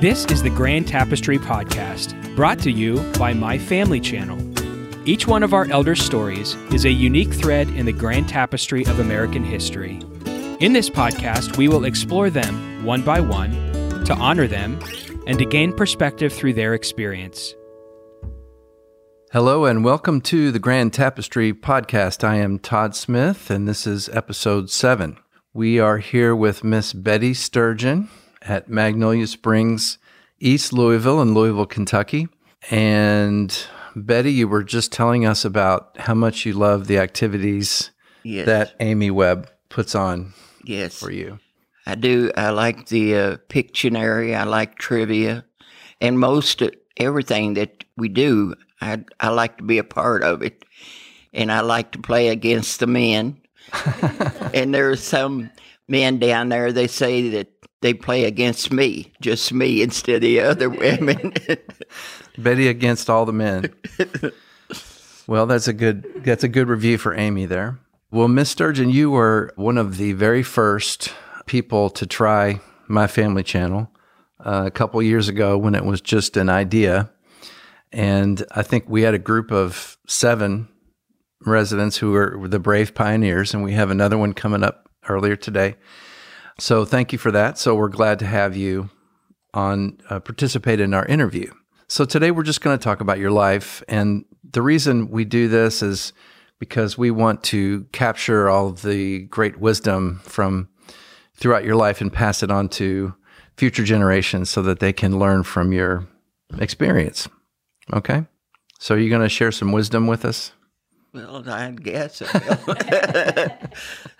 This is the Grand Tapestry Podcast, brought to you by My Family Channel. Each one of our elders' stories is a unique thread in the grand tapestry of American history. In this podcast, we will explore them one by one, to honor them, and to gain perspective through their experience. Hello and welcome to the Grand Tapestry Podcast. I am Todd Smith, and this is episode seven. We are here with Miss Betty Sturgeon at Magnolia Springs, East Louisville, in Louisville, Kentucky. And Betty, you were just telling us about how much you love the activities Yes. that Amy Webb puts on yes. for you. I do. I like the uh, Pictionary. I like trivia, and most everything that we do. I I like to be a part of it, and I like to play against the men. and there are some men down there. They say that they play against me, just me instead of the other women. Betty against all the men. well, that's a good that's a good review for Amy there. Well, Miss Sturgeon, you were one of the very first people to try my family channel uh, a couple years ago when it was just an idea, and I think we had a group of seven residents who were the brave pioneers, and we have another one coming up earlier today. So thank you for that. So we're glad to have you on uh, participate in our interview. So today we're just going to talk about your life, and the reason we do this is because we want to capture all of the great wisdom from throughout your life and pass it on to future generations so that they can learn from your experience. Okay? So are you going to share some wisdom with us? Well, I guess I.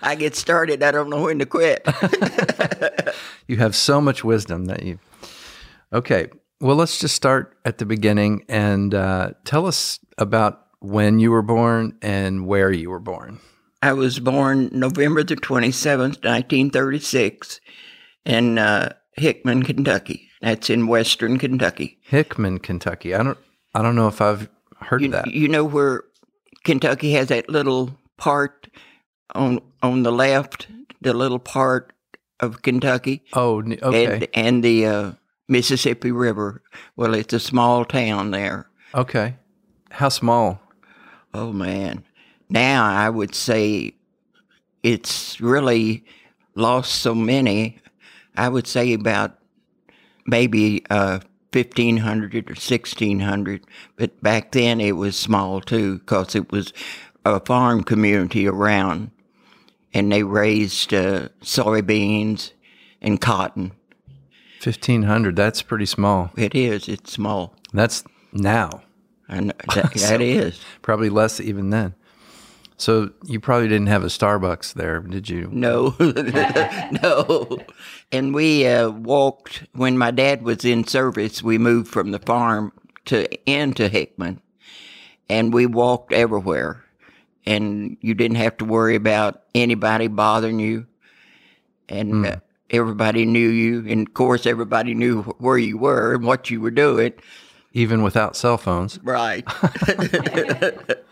I get started. I don't know when to quit. You have so much wisdom that you. Okay. Well, let's just start at the beginning and uh, tell us about when you were born and where you were born. I was born November the 27th, 1936, in uh, Hickman, Kentucky. That's in western Kentucky. Hickman, Kentucky. I don't. I don't know if I've heard You, that. you know where Kentucky has that little part on on the left, the little part of Kentucky, oh, okay. and and the uh, Mississippi River. Well, it's a small town there. okay. How small? Oh man. Now I would say it's really lost so many. I would say about maybe uh, 1,500 or 1,600. But back then it was small too because it was a farm community around and they raised uh, soybeans and cotton. Fifteen hundred. That's pretty small. It is, it's small. That's now. And that, that is. Probably less even then. So you probably didn't have a Starbucks there, did you? No, no. And we uh, walked when my dad was in service. We moved from the farm to into Hickman, and we walked everywhere. And you didn't have to worry about anybody bothering you, and uh, everybody knew you. And of course, everybody knew where you were and what you were doing. Even without cell phones. Right.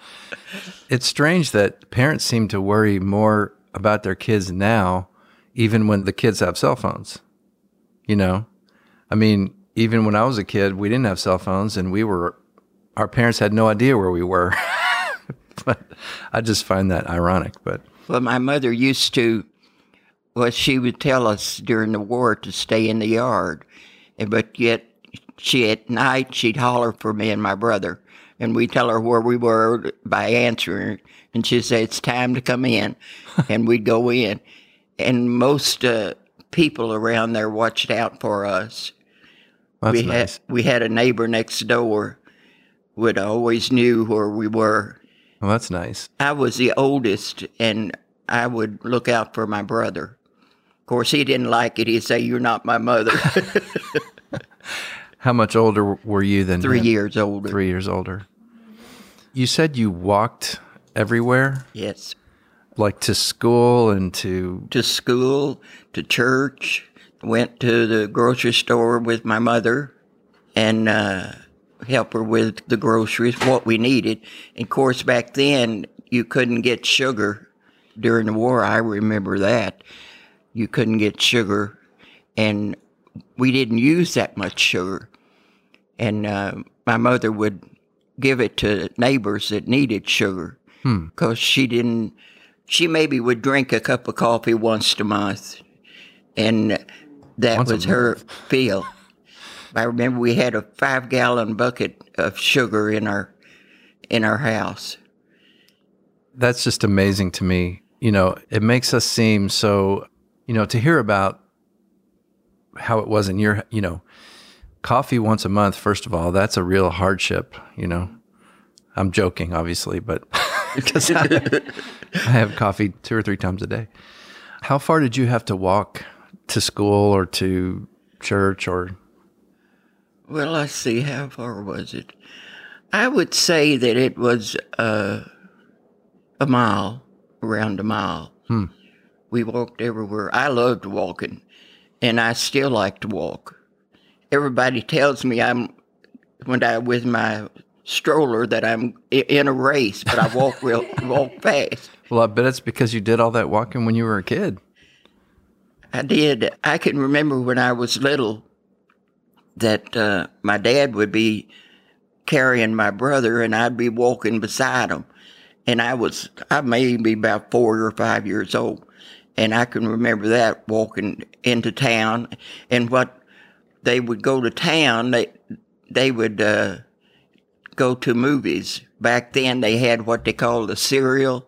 It's strange that parents seem to worry more about their kids now, even when the kids have cell phones. You know, I mean, even when I was a kid, we didn't have cell phones and we were, our parents had no idea where we were. but I just find that ironic. But Well, my mother used to, well, she would tell us during the war to stay in the yard, but yet she at night she'd holler for me and my brother, and we tell her where we were by answering, and she'd say it's time to come in, and we'd go in, and most uh, people around there watched out for us. that's we nice. had we had a neighbor next door, would always knew where we were, well, that's nice. I was the oldest, and I would look out for my brother. Of course, he didn't like it. He'd say, "You're not my mother." How much older were you than Three him? years older. Three years older. You said you walked everywhere, Yes, like to school and to to school, to church. Went to the grocery store with my mother, and uh, help her with the groceries, what we needed. And of course, back then you couldn't get sugar during the war. I remember that you couldn't get sugar, and we didn't use that much sugar, and uh, my mother would give it to neighbors that needed sugar because she didn't. She maybe would drink a cup of coffee once a month, and that Once was her feel. I remember we had a five gallon bucket of sugar in our in our house. That's just amazing to me. You know, it makes us seem so, you know, to hear about how it was in your, you know, coffee once a month, first of all, that's a real hardship, you know. I'm joking, obviously, but because I, I have coffee two or three times a day. How far did you have to walk to school or to church or Well, let's see, how far was it? I would say that it was uh, a mile, around a mile. We walked everywhere. I loved walking, and I still like to walk. Everybody tells me I'm, when I with my stroller, that I'm in a race, but I walk real, walk fast. Well, I bet it's because you did all that walking when you were a kid. I did. I can remember when I was little that uh, my dad would be carrying my brother and I'd be walking beside him. And I was, I may be about four or five years old. And I can remember that walking into town and what they would go to town, they, they would uh, go to movies. Back then they had what they called a serial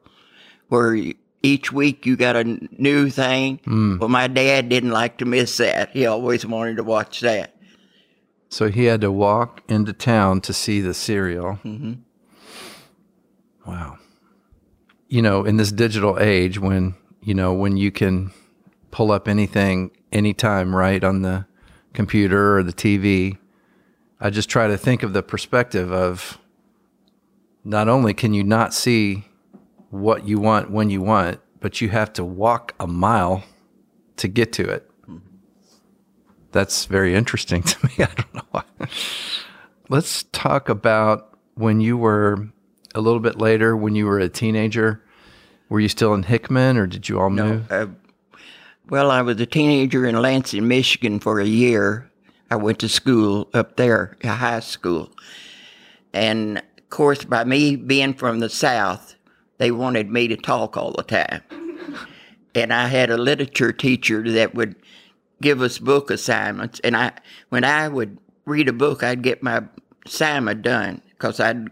where each week you got a new thing. Well, my dad didn't like to miss that. He always wanted to watch that. So he had to walk into town to see the serial. Mm-hmm. Wow. You know, in this digital age, when you know when you can pull up anything anytime, right on the computer or the TV, I just try to think of the perspective of not only can you not see what you want when you want, but you have to walk a mile to get to it that's very interesting to me. I don't know why. Let's talk about when you were a little bit later, when you were a teenager. Were you still in Hickman or did you all move? Well, I was a teenager in Lansing, Michigan for a year. I went to school up there, high school. And of course, by me being from the South, they wanted me to talk all the time. And I had a literature teacher that would give us book assignments. And I, when I would read a book, I'd get my assignment done because I'd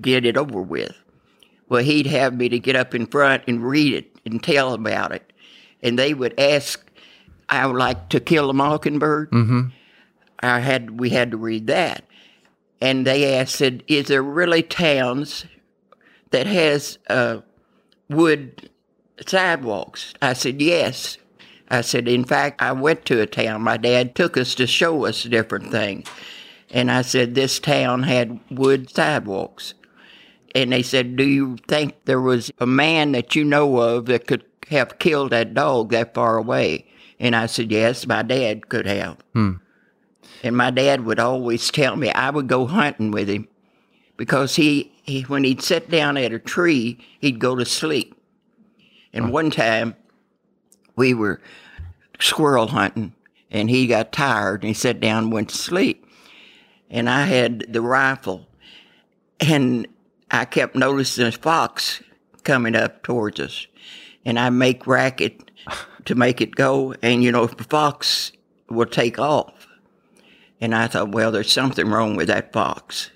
get it over with. Well, he'd have me to get up in front and read it and tell about it. And they would ask, I would like to kill a mockingbird. Mm-hmm. I had, we had to read that. And they asked, said, is there really towns that has uh, wood sidewalks? I said, yes. I said, in fact, I went to a town. My dad took us to show us different things. And I said, this town had wood sidewalks. And they said, Do you think there was a man that you know of that could have killed that dog that far away? And I said, Yes, my dad could have. Hmm. And my dad would always tell me I would go hunting with him because he, he when he'd sit down at a tree, he'd go to sleep. And one time we were squirrel hunting and he got tired and he sat down and went to sleep. And I had the rifle and I kept noticing a fox coming up towards us. And I make racket to make it go. And you know, if the fox will take off. And I thought, well, there's something wrong with that fox.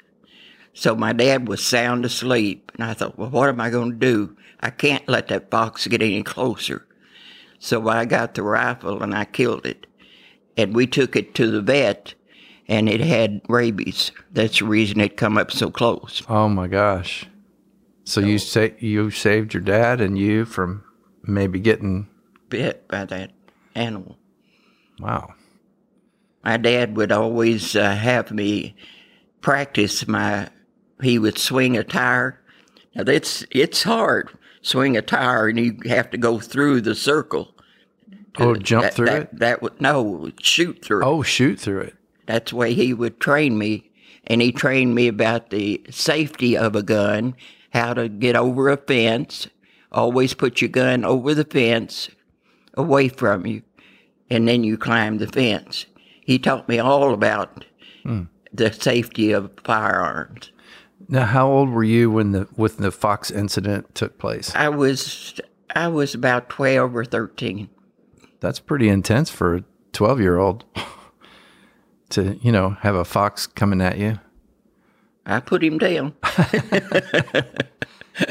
So my dad was sound asleep. And I thought, well, what am I going to do? I can't let that fox get any closer. So I got the rifle and I killed it. And we took it to the vet and it had rabies. That's the reason it come up so close. Oh my gosh. So you say you saved your dad and you from maybe getting Bit by that animal. wow. My dad would always uh, have me practice my. He would swing a tire. Now that's it's hard. Swing a tire and you have to go through the circle. Oh, jump that, through that, it? That would no shoot through. it. Oh, shoot through it. That's the way he would train me. And he trained me about the safety of a gun, how to get over a fence, always put your gun over the fence, away from you, and then you climb the fence. He taught me all about hmm. the safety of firearms. Now, how old were you when the with the fox incident took place? I was I was about twelve or thirteen. That's pretty intense for a twelve year old to you know have a fox coming at you. I put him down.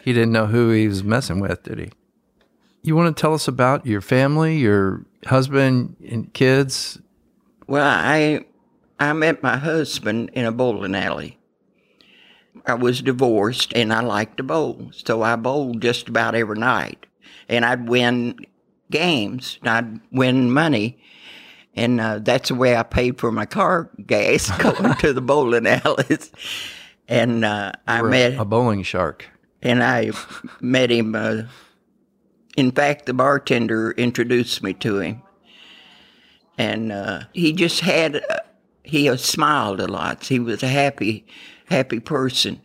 He didn't know who he was messing with, did he? You want to tell us about your family, your husband and kids? Well, I I met my husband in a bowling alley. I was divorced and I liked to bowl, so I bowled just about every night. And I'd win games, and I'd win money, and uh, that's the way I paid for my car gas going to the bowling alleys. And uh, I met a bowling shark. And I met him. Uh, in fact, the bartender introduced me to him, and uh, he just had uh, he smiled a lot. He was a happy, happy person.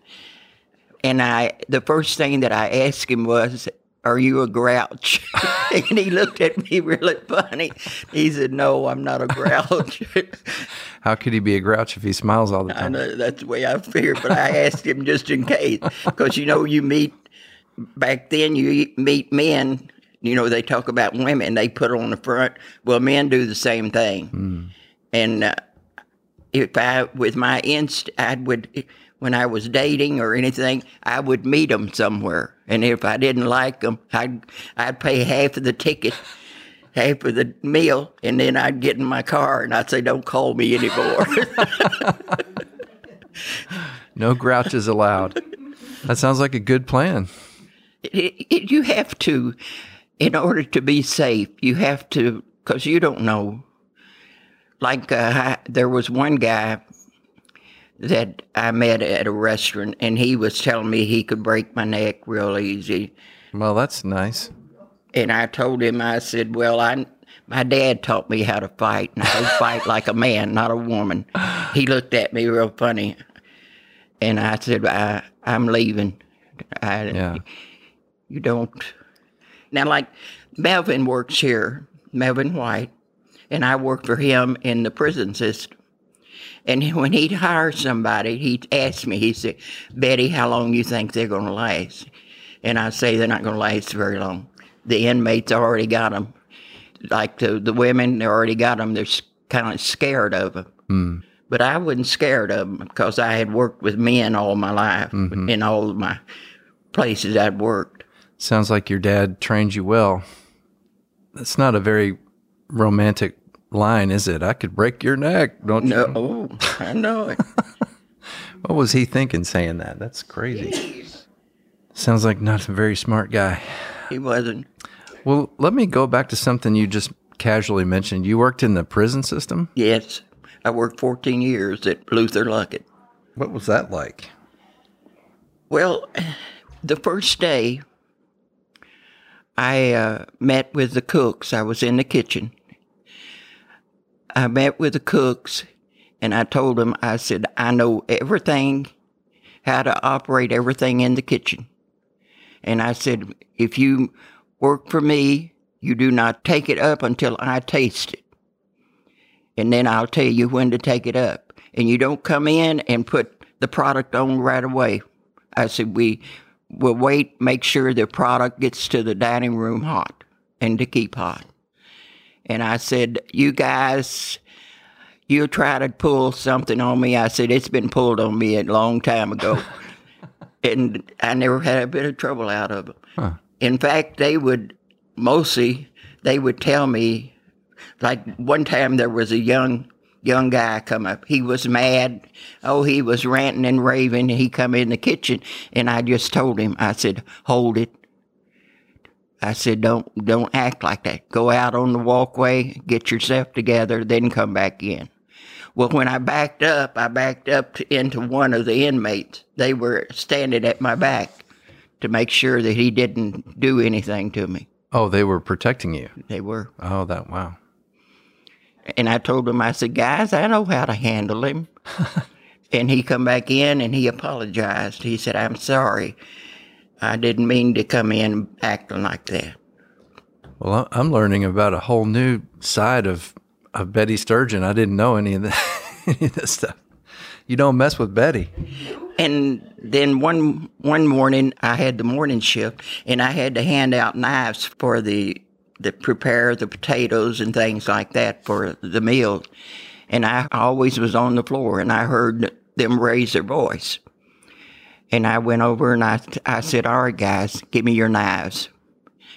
And I, the first thing that I asked him was, "Are you a grouch?" and he looked at me really funny. He said, "No, I'm not a grouch." How could he be a grouch if he smiles all the time? know that's the way I figured, but I asked him just in case, because you know you meet back then you meet men. You know they talk about women; they put on the front. Well, men do the same thing, and uh, if I with my inst, I would when I was dating or anything, I would meet them somewhere, and if I didn't like them, I'd I'd pay half of the ticket. Half of the meal, and then I'd get in my car and I'd say, "Don't call me anymore." No grouches allowed. That sounds like a good plan. it, it, you have to, in order to be safe, you have to, because you don't know. Like, uh, I, there was one guy that I met at a restaurant, and he was telling me he could break my neck real easy. Well, that's nice. And I told him, I said, Well, I, my dad taught me how to fight, and I fight like a man, not a woman. He looked at me real funny. And I said, I, I'm leaving. I, Yeah. you don't. Now, like Melvin works here, Melvin White, and I work for him in the prison system. And when he'd hire somebody, he'd ask me, he said, Betty, how long you think they're going to last? And I say they're not going to last very long. The inmates already got them. Like the, the women, they already got them. They're kind of scared of them. Hmm. But I wasn't scared of them because I had worked with men all my life mm-hmm. in all of my places I'd worked. Sounds like your dad trained you well. That's not a very romantic line, is it? I could break your neck, don't you? No, oh, I know it. What was he thinking saying that? That's crazy. Sounds like not a very smart guy. He wasn't. Well, let me go back to something you just casually mentioned. You worked in the prison system? Yes, I worked 14 years at Luther Luckett. What was that like? Well, the first day I uh, met with the cooks, I was in the kitchen. I met with the cooks and I told them, I said, I know everything, how to operate everything in the kitchen. And I said, if you work for me, you do not take it up until I taste it. And then I'll tell you when to take it up. And you don't come in and put the product on right away. I said, we will wait, make sure the product gets to the dining room hot and to keep hot. And I said, you guys, you'll try to pull something on me. I said, it's been pulled on me a long time ago. and I never had a bit of trouble out of it. In fact, they would mostly, they would tell me, like one time there was a young young guy come up. He was mad. Oh, he was ranting and raving. He come in the kitchen, and I just told him. I said, "Hold it." I said, "Don't don't act like that. Go out on the walkway, get yourself together, then come back in." Well, when I backed up, I backed up into one of the inmates. They were standing at my back to make sure that he didn't do anything to me. Oh, they were protecting you. They were. Oh, that wow. And I told him, I said, guys, I know how to handle him. and he come back in and he apologized. He said, I'm sorry. I didn't mean to come in acting like that. Well, I'm learning about a whole new side of, of Betty Sturgeon. I didn't know any of that, any of this stuff. You don't mess with Betty. And then one one morning, I had the morning shift, and I had to hand out knives for the the prepare the potatoes and things like that for the meal. And I always was on the floor, and I heard them raise their voice. And I went over and I I said, "All right, guys, give me your knives."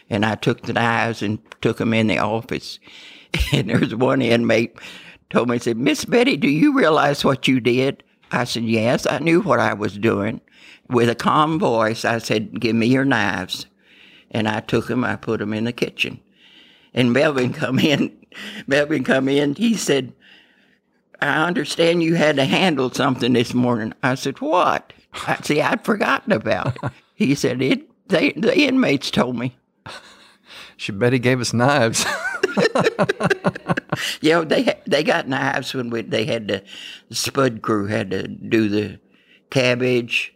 And I took the knives and took them in the office. And there's one inmate told me, said, Miss Betty, do you realize what you did? I said, Yes, I knew what I was doing. With a calm voice, I said, Give me your knives. And I took them, I put them in the kitchen. And Melvin come in, Melvin come in, he said, I understand you had to handle something this morning. I said, What? I see, I'd forgotten about it. He said, It they the inmates told me. She bet he gave us knives. You know, they they got knives when we, they had to, the spud crew had to do the cabbage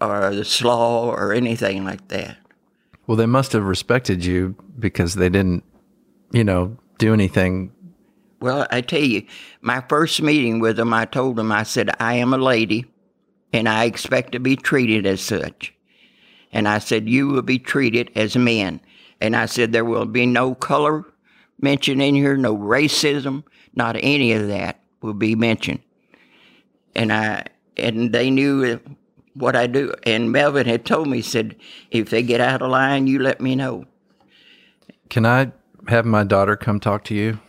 or the slaw or anything like that. well, they must have respected you because they didn't, you know, do anything. Well, I tell you, my first meeting with them, I told them, I said, I am a lady and I expect to be treated as such. And I said, You will be treated as men. And I said, There will be no color mentioned in here, no racism, not any of that will be mentioned. And I, and they knew what I do. And Melvin had told me, said, If they get out of line, you let me know. Can I have my daughter come talk to you?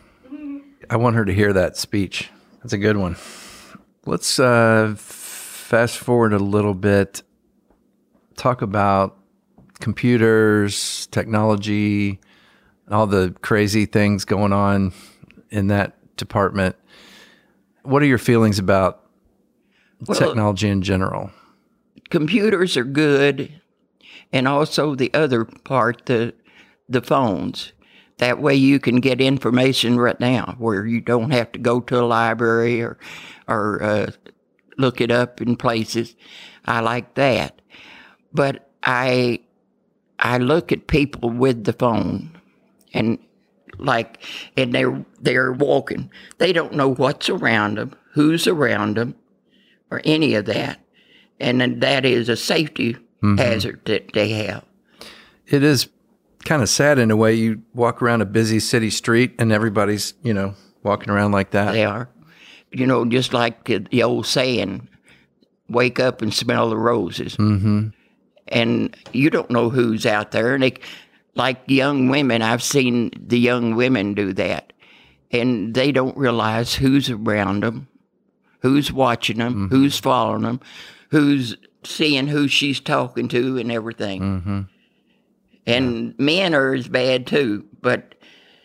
I want her to hear that speech. That's a good one. Let's uh, fast forward a little bit. Talk about computers, technology, all the crazy things going on in that department. What are your feelings about Well- technology in general? computers are good and also the other part the the phones that way you can get information right now where you don't have to go to a library or or uh, look it up in places i like that but i i look at people with the phone and like and they're they're walking they don't know what's around them who's around them or any of that and then that is a safety mm-hmm. hazard that they have. It is kind of sad in a way. You walk around a busy city street and everybody's, you know, walking around like that. They are, you know, just like the old saying, "Wake up and smell the roses." Mm-hmm. And you don't know who's out there, and they, like young women, I've seen the young women do that, and they don't realize who's around them, who's watching them, who's following them, who's seeing who she's talking to, and everything. And men are as bad too, but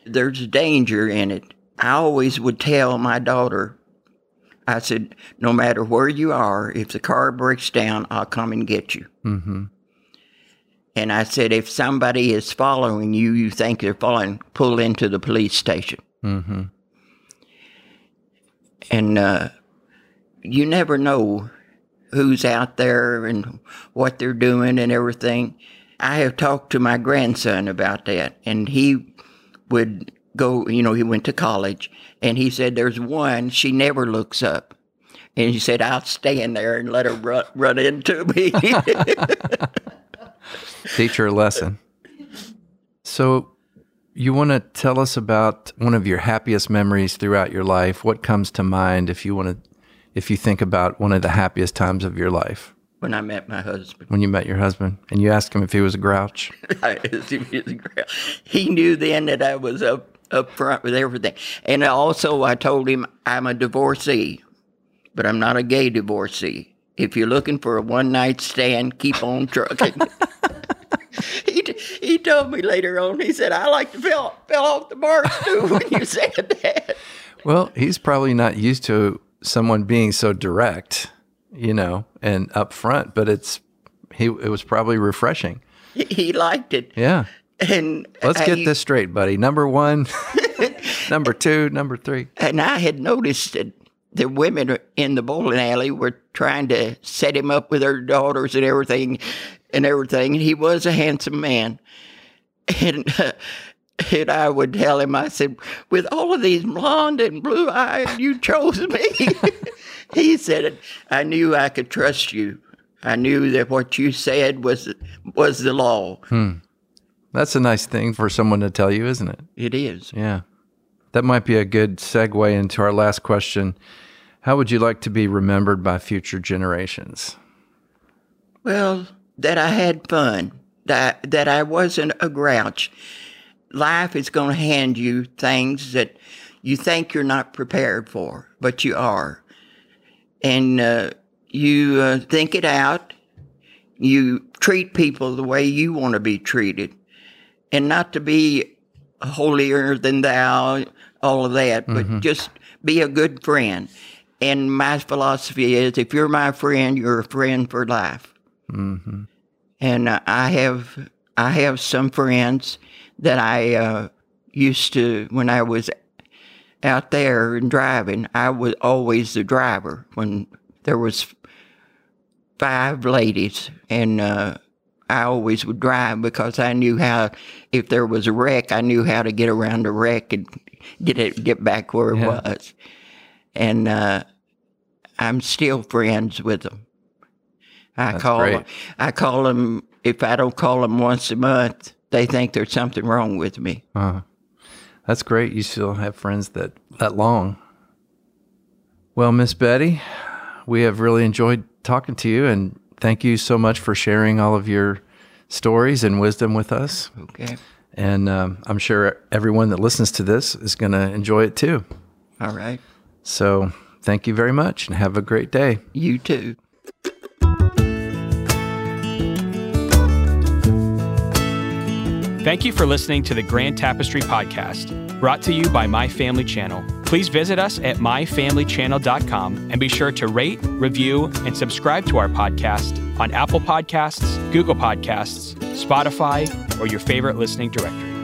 there's danger in it. I always would tell my daughter, I said, no matter where you are, if the car breaks down, I'll come and get you. Mm-hmm. And I said, if somebody is following you, you think they're following, pull into the police station. Mm-hmm. And uh, you never know who's out there and what they're doing and everything. I have talked to my grandson about that, and he would go, you know, he went to college, and he said, There's one, she never looks up. And he said, I'll stand there and let her run, run into me. Teach her a lesson. So, you want to tell us about one of your happiest memories throughout your life? What comes to mind if you want to, if you think about one of the happiest times of your life when I met my husband. when you met your husband and you asked him if he was a grouch? he knew then that I was up up front with everything. And also I told him I'm a divorcee, but I'm not a gay divorcee. If you're looking for a one night stand, keep on trucking. he, he told me later on, he said, I like to fell, fell off the bars too when you said that. Well, he's probably not used to someone being so direct, you know, and upfront, but it's he it was probably refreshing. He liked it. Yeah. And Let's I- get this straight, buddy. Number 1, number 2, number 3. And I had noticed that the women in the bowling alley were trying to set him up with their daughters and everything, and everything. And he was a handsome man, and uh, And I would tell him, I said, with all of these blonde and blue eyes, you chose me. he said, I knew I could trust you. I knew that what you said was was the law. Hmm. That's a nice thing for someone to tell you, isn't it? It is. Yeah. That might be a good segue into our last question. How would you like to be remembered by future generations? Well, that I had fun, that, that I wasn't a grouch. Life is going to hand you things that you think you're not prepared for, but you are. And uh, you uh, think it out. You treat people the way you want to be treated, and not to be holier than thou, all of that, but mm-hmm. just be a good friend. And my philosophy is if you're my friend, you're a friend for life. Mm-hmm. And uh, I have I have some friends that I uh, used to when I was out there and driving. I was always the driver when there was five ladies, and uh, I always would drive because I knew how. If there was a wreck, I knew how to get around the wreck and get it get back where it yeah. was. And uh, I'm still friends with them. I That's call great. I call them if I don't call them once a month, they think there's something wrong with me. Uh, that's great. You still have friends that that long. Well, Miss Betty, we have really enjoyed talking to you, and thank you so much for sharing all of your stories and wisdom with us. Okay. And um, I'm sure everyone that listens to this is going to enjoy it too. All right. So thank you very much and have a great day. You too. Thank you for listening to the Grand Tapestry Podcast, brought to you by My Family Channel. Please visit us at myfamilychannel.com and be sure to rate, review, and subscribe to our podcast on Apple Podcasts, Google Podcasts, Spotify, or your favorite listening directory.